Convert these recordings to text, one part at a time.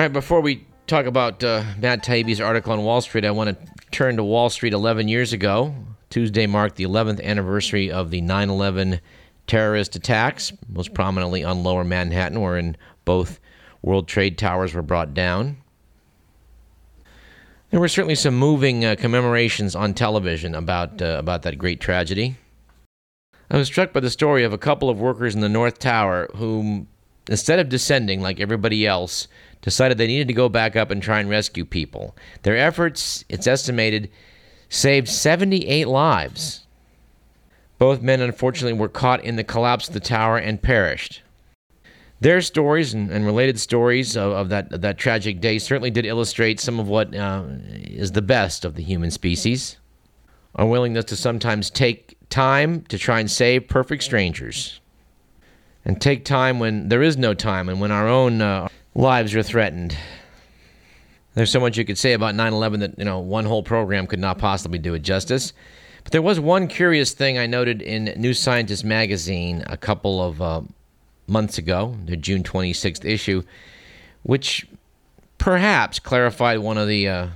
All right, before we talk about uh, Matt Taibbi's article on Wall Street, I want to turn to Wall Street 11 years ago. Tuesday marked the 11th anniversary of the 9 11 terrorist attacks, most prominently on lower Manhattan, wherein both World Trade Towers were brought down. There were certainly some moving uh, commemorations on television about, uh, about that great tragedy. I was struck by the story of a couple of workers in the North Tower who, instead of descending like everybody else, decided they needed to go back up and try and rescue people. Their efforts, it's estimated, saved 78 lives. Both men, unfortunately, were caught in the collapse of the tower and perished. Their stories and, and related stories of, of, that, of that tragic day certainly did illustrate some of what uh, is the best of the human species our willingness to sometimes take time to try and save perfect strangers, and take time when there is no time and when our own uh, lives were threatened. There's so much you could say about 9 11 that, you know, one whole program could not possibly do it justice. But there was one curious thing I noted in New Scientist magazine a couple of uh, months ago, the June 26th issue, which perhaps clarified one of the uh, one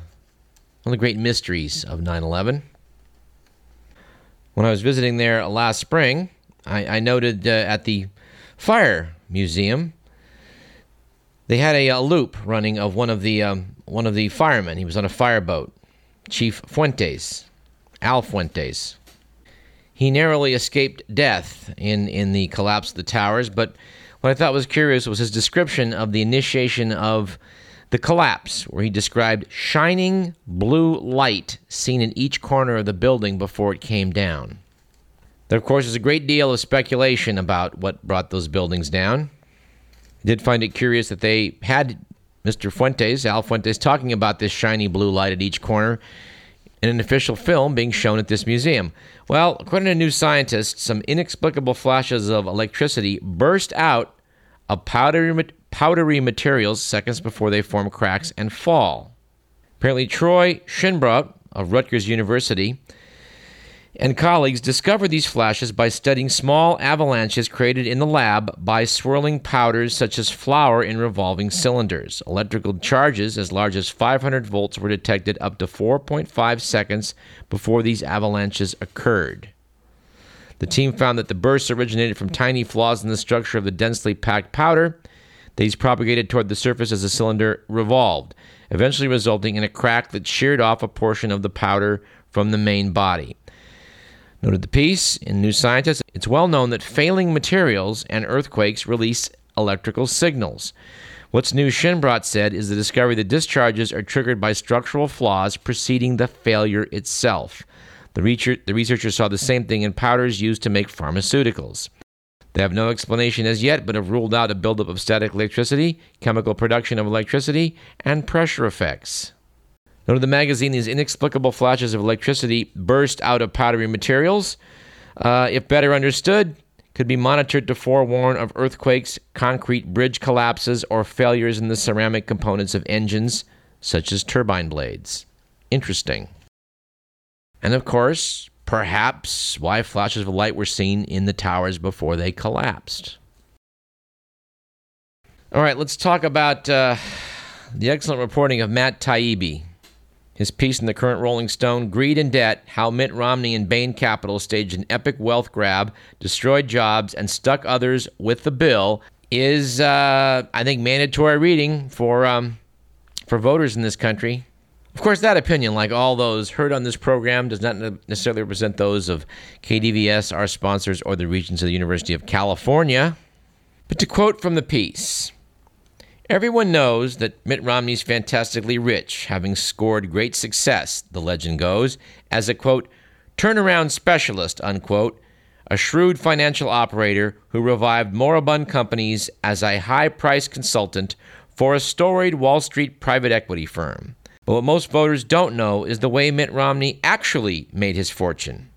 of the great mysteries of 9/11. When I was visiting there last spring, I, I noted uh, at the Fire Museum they had a, a, loop running of one of the um, one of the firemen. He was on a fireboat, Chief Fuentes, Al Fuentes. He narrowly escaped death in, in the collapse of the towers, but what I thought was curious was his description of the initiation of the collapse, where he described shining blue light seen in each corner of the building before it came down. There, of course, is a great deal of speculation about what brought those buildings down. Did find it curious that they had Mr. Fuentes, Al Fuentes, talking about this shiny blue light at each corner in an official film being shown at this museum. Well, according to New Scientist, some inexplicable flashes of electricity burst out of powdery, powdery materials seconds before they form cracks and fall. Apparently, Troy Shinbrot of Rutgers University and colleagues discovered these flashes by studying small avalanches created in the lab by swirling powders such as flour in revolving cylinders. Electrical charges as large as 500 volts were detected up to 4.5 seconds before these avalanches occurred. The team found that the bursts originated from tiny flaws in the structure of the densely packed powder. These propagated toward the surface as the cylinder revolved, eventually resulting in a crack that sheared off a portion of the powder from the main body. Noted the piece in New Scientist, it's well known that failing materials and earthquakes release electrical signals. What's new, Shinbrot said, is the discovery that discharges are triggered by structural flaws preceding the failure itself. The, research, the researchers saw the same thing in powders used to make pharmaceuticals. They have no explanation as yet, but have ruled out a buildup of static electricity, chemical production of electricity, and pressure effects. Note of the magazine, these inexplicable flashes of electricity burst out of powdery materials. Uh, if better understood, could be monitored to forewarn of earthquakes, concrete bridge collapses, or failures in the ceramic components of engines, such as turbine blades. Interesting. And of course, perhaps why flashes of light were seen in the towers before they collapsed. All right, let's talk about uh, the excellent reporting of Matt Taibbi, his piece in the current Rolling Stone, Greed and Debt How Mitt Romney and Bain Capital staged an epic wealth grab, destroyed jobs, and stuck others with the bill, is, uh, I think, mandatory reading for, um, for voters in this country. Of course, that opinion, like all those heard on this program, does not necessarily represent those of KDVS, our sponsors, or the Regents of the University of California. But to quote from the piece, Everyone knows that Mitt Romney's fantastically rich, having scored great success, the legend goes, as a quote, turnaround specialist, unquote, a shrewd financial operator who revived moribund companies as a high priced consultant for a storied Wall Street private equity firm. But what most voters don't know is the way Mitt Romney actually made his fortune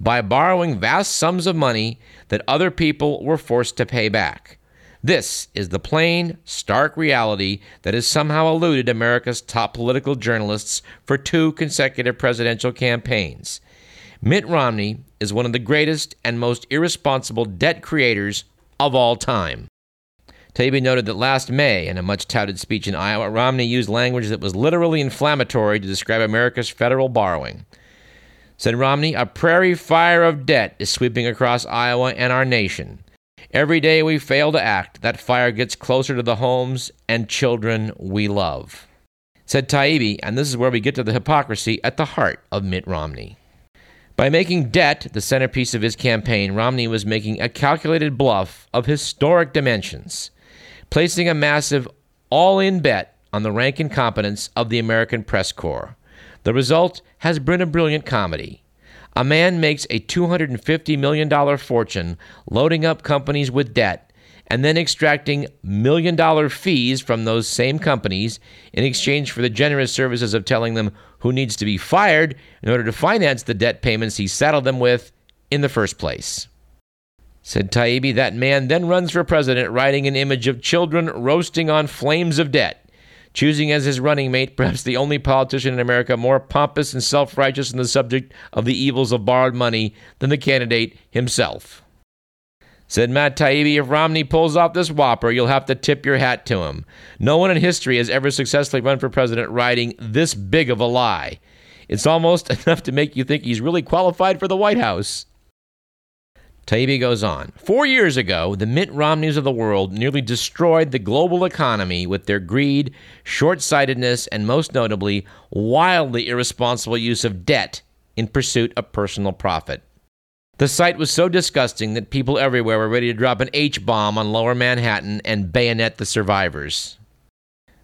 by borrowing vast sums of money that other people were forced to pay back. This is the plain, stark reality that has somehow eluded America's top political journalists for two consecutive presidential campaigns. Mitt Romney is one of the greatest and most irresponsible debt creators of all time. Taibbi noted that last May, in a much touted speech in Iowa, Romney used language that was literally inflammatory to describe America's federal borrowing. Said Romney, a prairie fire of debt is sweeping across Iowa and our nation. Every day we fail to act, that fire gets closer to the homes and children we love. Said Taibbi, and this is where we get to the hypocrisy at the heart of Mitt Romney. By making debt the centerpiece of his campaign, Romney was making a calculated bluff of historic dimensions, placing a massive all in bet on the rank and competence of the American press corps. The result has been a brilliant comedy. A man makes a $250 million fortune loading up companies with debt and then extracting million dollar fees from those same companies in exchange for the generous services of telling them who needs to be fired in order to finance the debt payments he saddled them with in the first place. Said Taibbi, that man then runs for president, writing an image of children roasting on flames of debt, choosing as his running mate perhaps the only politician in America more pompous and self righteous on the subject of the evils of borrowed money than the candidate himself. Said Matt Taibbi, if Romney pulls off this whopper, you'll have to tip your hat to him. No one in history has ever successfully run for president writing this big of a lie. It's almost enough to make you think he's really qualified for the White House. Taibbi goes on. Four years ago, the Mitt Romneys of the world nearly destroyed the global economy with their greed, short sightedness, and most notably, wildly irresponsible use of debt in pursuit of personal profit. The sight was so disgusting that people everywhere were ready to drop an H bomb on lower Manhattan and bayonet the survivors.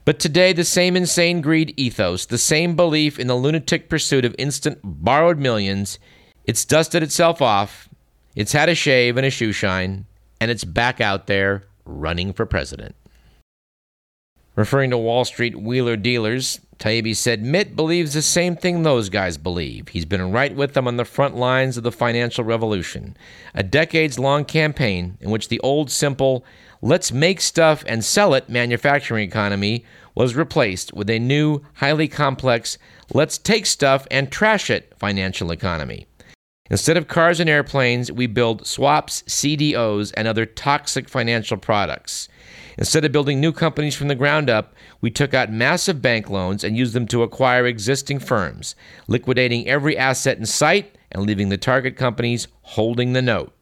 But today, the same insane greed ethos, the same belief in the lunatic pursuit of instant borrowed millions, it's dusted itself off, it's had a shave and a shoe shine, and it's back out there running for president. Referring to Wall Street wheeler dealers, Taibbi said Mitt believes the same thing those guys believe. He's been right with them on the front lines of the financial revolution. A decades long campaign in which the old simple, let's make stuff and sell it manufacturing economy was replaced with a new, highly complex, let's take stuff and trash it financial economy. Instead of cars and airplanes, we build swaps, CDOs, and other toxic financial products. Instead of building new companies from the ground up, we took out massive bank loans and used them to acquire existing firms, liquidating every asset in sight and leaving the target companies holding the note.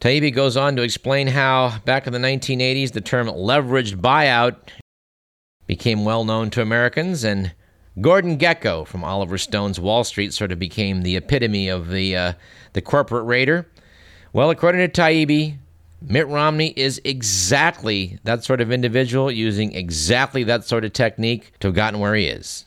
Taibbi goes on to explain how, back in the 1980s, the term leveraged buyout became well known to Americans, and Gordon Gekko from Oliver Stone's Wall Street sort of became the epitome of the, uh, the corporate raider. Well, according to Taibbi, Mitt Romney is exactly that sort of individual using exactly that sort of technique to have gotten where he is.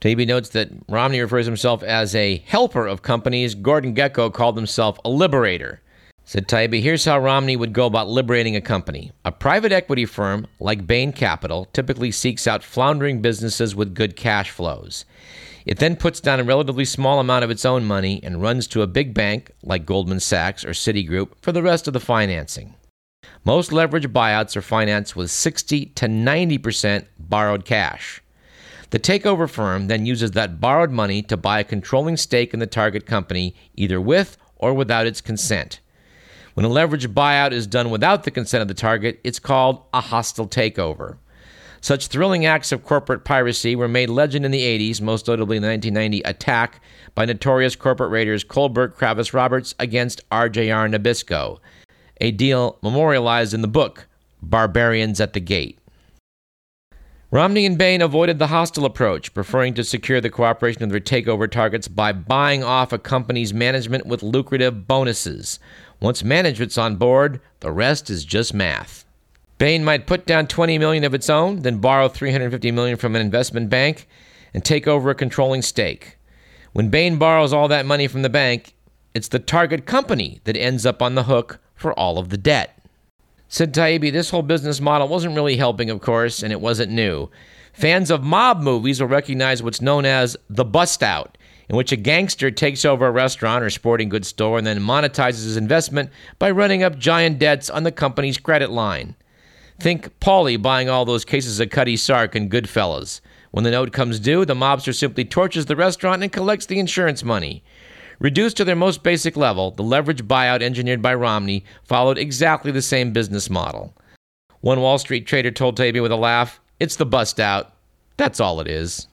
Taibbi notes that Romney refers himself as a helper of companies. Gordon Gekko called himself a liberator. Said Taibbi, here's how Romney would go about liberating a company. A private equity firm like Bain Capital typically seeks out floundering businesses with good cash flows. It then puts down a relatively small amount of its own money and runs to a big bank like Goldman Sachs or Citigroup for the rest of the financing. Most leverage buyouts are financed with 60 to 90% borrowed cash. The takeover firm then uses that borrowed money to buy a controlling stake in the target company, either with or without its consent. When a leveraged buyout is done without the consent of the target, it's called a hostile takeover. Such thrilling acts of corporate piracy were made legend in the 80s, most notably the 1990 attack by notorious corporate raiders Kohlberg Kravis Roberts against RJR Nabisco, a deal memorialized in the book Barbarians at the Gate. Romney and Bain avoided the hostile approach, preferring to secure the cooperation of their takeover targets by buying off a company's management with lucrative bonuses. Once management's on board, the rest is just math. Bain might put down 20 million of its own, then borrow 350 million from an investment bank and take over a controlling stake. When Bain borrows all that money from the bank, it's the target company that ends up on the hook for all of the debt. Said Taibbi, this whole business model wasn't really helping, of course, and it wasn't new. Fans of mob movies will recognize what's known as the bust out, in which a gangster takes over a restaurant or sporting goods store and then monetizes his investment by running up giant debts on the company's credit line. Think Paulie buying all those cases of Cutty Sark and Goodfellas. When the note comes due, the mobster simply torches the restaurant and collects the insurance money. Reduced to their most basic level, the leverage buyout engineered by Romney followed exactly the same business model. One Wall Street trader told Taibbi with a laugh, It's the bust out. That's all it is.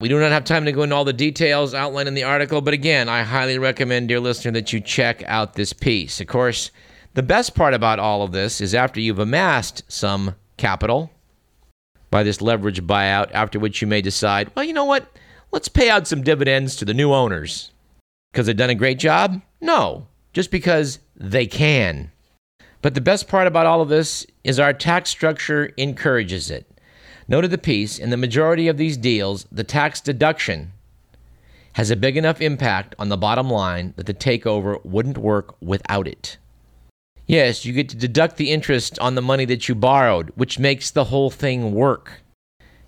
We do not have time to go into all the details outlined in the article, but again, I highly recommend, dear listener, that you check out this piece. Of course, the best part about all of this is after you've amassed some capital by this leverage buyout, after which you may decide, well, you know what? Let's pay out some dividends to the new owners. Because they've done a great job? No, just because they can. But the best part about all of this is our tax structure encourages it. Noted the piece, in the majority of these deals, the tax deduction has a big enough impact on the bottom line that the takeover wouldn't work without it. Yes, you get to deduct the interest on the money that you borrowed, which makes the whole thing work.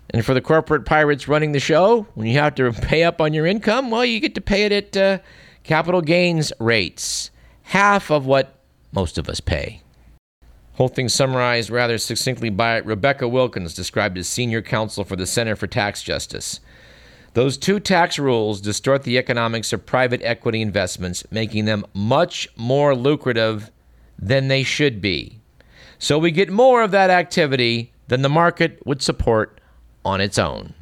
And for the corporate pirates running the show, when you have to pay up on your income, well, you get to pay it at uh, capital gains rates, half of what most of us pay. Whole thing summarized rather succinctly by Rebecca Wilkins, described as senior counsel for the Center for Tax Justice. Those two tax rules distort the economics of private equity investments, making them much more lucrative than they should be. So we get more of that activity than the market would support on its own.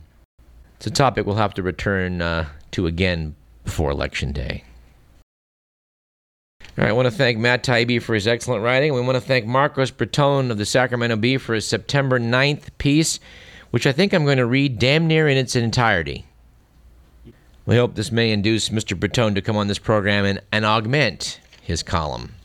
It's a topic we'll have to return uh, to again before Election Day. All right, I want to thank Matt Taibbi for his excellent writing. We want to thank Marcos Breton of the Sacramento Bee for his September 9th piece, which I think I'm going to read damn near in its entirety. We hope this may induce Mr. Breton to come on this program and, and augment his column.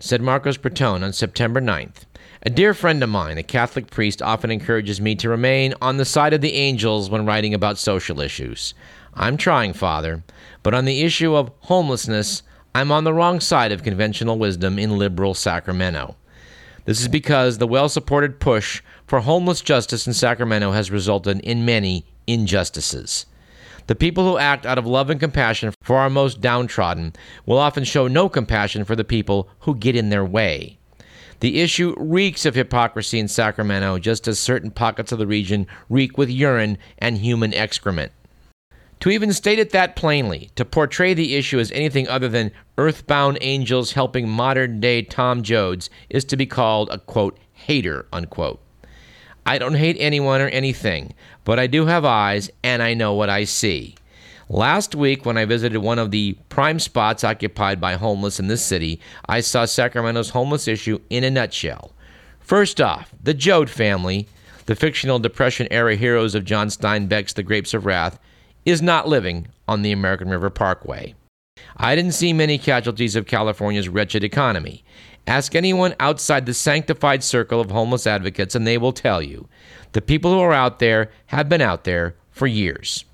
Said Marcos Breton on September 9th. A dear friend of mine, a Catholic priest, often encourages me to remain on the side of the angels when writing about social issues. I'm trying, Father, but on the issue of homelessness, I'm on the wrong side of conventional wisdom in liberal Sacramento. This is because the well supported push for homeless justice in Sacramento has resulted in many injustices. The people who act out of love and compassion for our most downtrodden will often show no compassion for the people who get in their way. The issue reeks of hypocrisy in Sacramento, just as certain pockets of the region reek with urine and human excrement. To even state it that plainly, to portray the issue as anything other than earthbound angels helping modern day Tom Joads, is to be called a quote, hater, unquote. I don't hate anyone or anything, but I do have eyes and I know what I see. Last week, when I visited one of the prime spots occupied by homeless in this city, I saw Sacramento's homeless issue in a nutshell. First off, the Joad family, the fictional Depression era heroes of John Steinbeck's The Grapes of Wrath, is not living on the American River Parkway. I didn't see many casualties of California's wretched economy. Ask anyone outside the sanctified circle of homeless advocates, and they will tell you the people who are out there have been out there for years.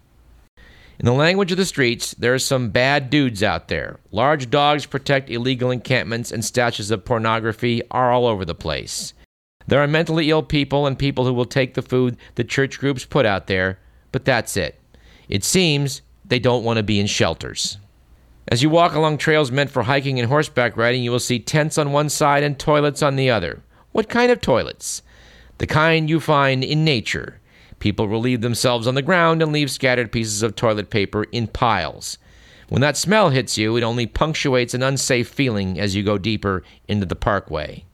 In the language of the streets, there are some bad dudes out there. Large dogs protect illegal encampments, and stashes of pornography are all over the place. There are mentally ill people and people who will take the food the church groups put out there, but that's it. It seems they don't want to be in shelters. As you walk along trails meant for hiking and horseback riding, you will see tents on one side and toilets on the other. What kind of toilets? The kind you find in nature. People relieve themselves on the ground and leave scattered pieces of toilet paper in piles. When that smell hits you, it only punctuates an unsafe feeling as you go deeper into the parkway.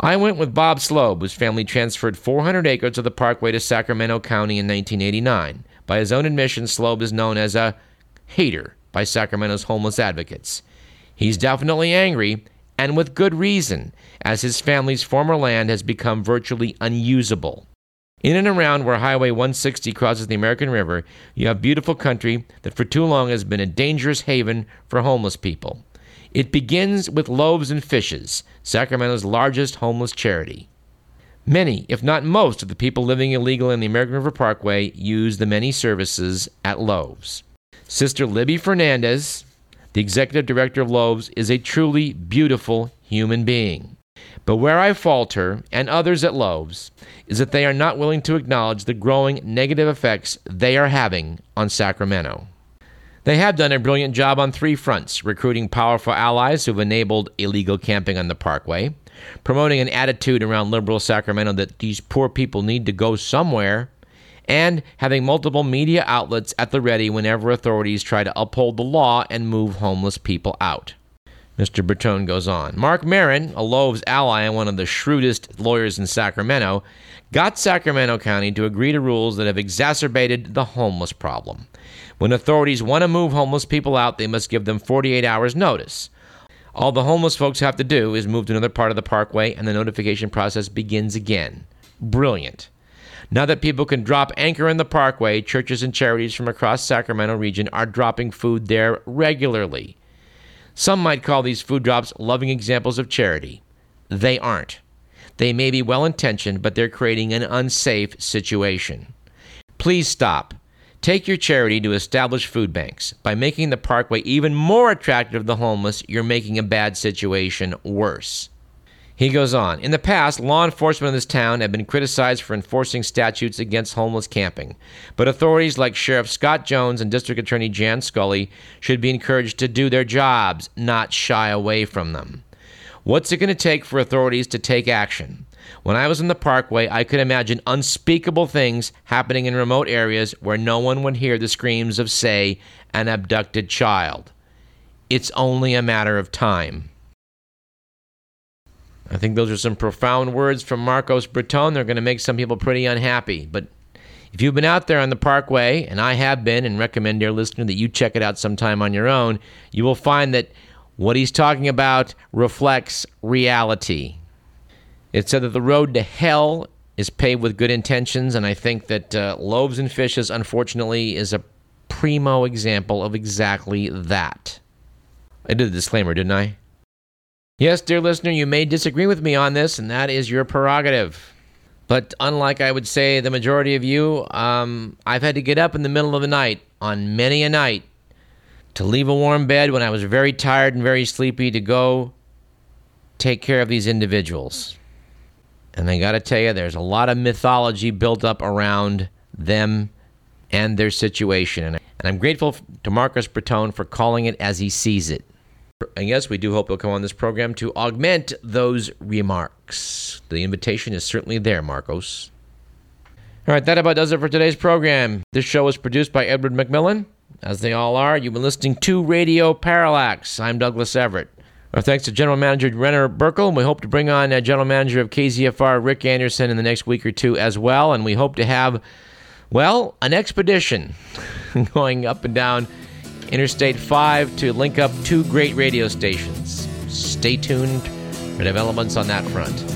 I went with Bob Slobe, whose family transferred 400 acres of the parkway to Sacramento County in 1989. By his own admission, Slobe is known as a hater by Sacramento's homeless advocates. He's definitely angry, and with good reason, as his family's former land has become virtually unusable. In and around where Highway 160 crosses the American River, you have beautiful country that for too long has been a dangerous haven for homeless people. It begins with Loaves and Fishes, Sacramento's largest homeless charity. Many, if not most, of the people living illegal in the American River Parkway use the many services at Loaves. Sister Libby Fernandez, the executive director of Loaves, is a truly beautiful human being. But where I falter, and others at Loaves, is that they are not willing to acknowledge the growing negative effects they are having on Sacramento. They have done a brilliant job on three fronts recruiting powerful allies who've enabled illegal camping on the parkway, promoting an attitude around liberal Sacramento that these poor people need to go somewhere, and having multiple media outlets at the ready whenever authorities try to uphold the law and move homeless people out. Mr. Bertone goes on. Mark Merin, a Loaves ally and one of the shrewdest lawyers in Sacramento, got Sacramento County to agree to rules that have exacerbated the homeless problem. When authorities want to move homeless people out, they must give them 48 hours' notice. All the homeless folks have to do is move to another part of the parkway, and the notification process begins again. Brilliant. Now that people can drop anchor in the parkway, churches and charities from across Sacramento region are dropping food there regularly. Some might call these food drops loving examples of charity. They aren't. They may be well intentioned, but they're creating an unsafe situation. Please stop. Take your charity to establish food banks. By making the parkway even more attractive to the homeless, you're making a bad situation worse. He goes on In the past, law enforcement in this town have been criticized for enforcing statutes against homeless camping, but authorities like Sheriff Scott Jones and District Attorney Jan Scully should be encouraged to do their jobs, not shy away from them. What's it going to take for authorities to take action? When I was in the parkway, I could imagine unspeakable things happening in remote areas where no one would hear the screams of, say, an abducted child. It's only a matter of time. I think those are some profound words from Marcos Bertone. They're going to make some people pretty unhappy. But if you've been out there on the Parkway, and I have been, and recommend, dear listener, that you check it out sometime on your own, you will find that what he's talking about reflects reality. It said that the road to hell is paved with good intentions, and I think that uh, Loaves and Fishes, unfortunately, is a primo example of exactly that. I did the disclaimer, didn't I? Yes, dear listener, you may disagree with me on this, and that is your prerogative. But unlike I would say the majority of you, um, I've had to get up in the middle of the night on many a night to leave a warm bed when I was very tired and very sleepy to go take care of these individuals. And I got to tell you, there's a lot of mythology built up around them and their situation. And I'm grateful to Marcos Breton for calling it as he sees it. And yes, we do hope he'll come on this program to augment those remarks. The invitation is certainly there, Marcos. All right, that about does it for today's program. This show was produced by Edward McMillan. As they all are, you've been listening to Radio Parallax. I'm Douglas Everett. Our thanks to General Manager Renner Burkle, and we hope to bring on uh, General Manager of KZFR Rick Anderson in the next week or two as well. And we hope to have, well, an expedition going up and down Interstate 5 to link up two great radio stations. Stay tuned for developments on that front.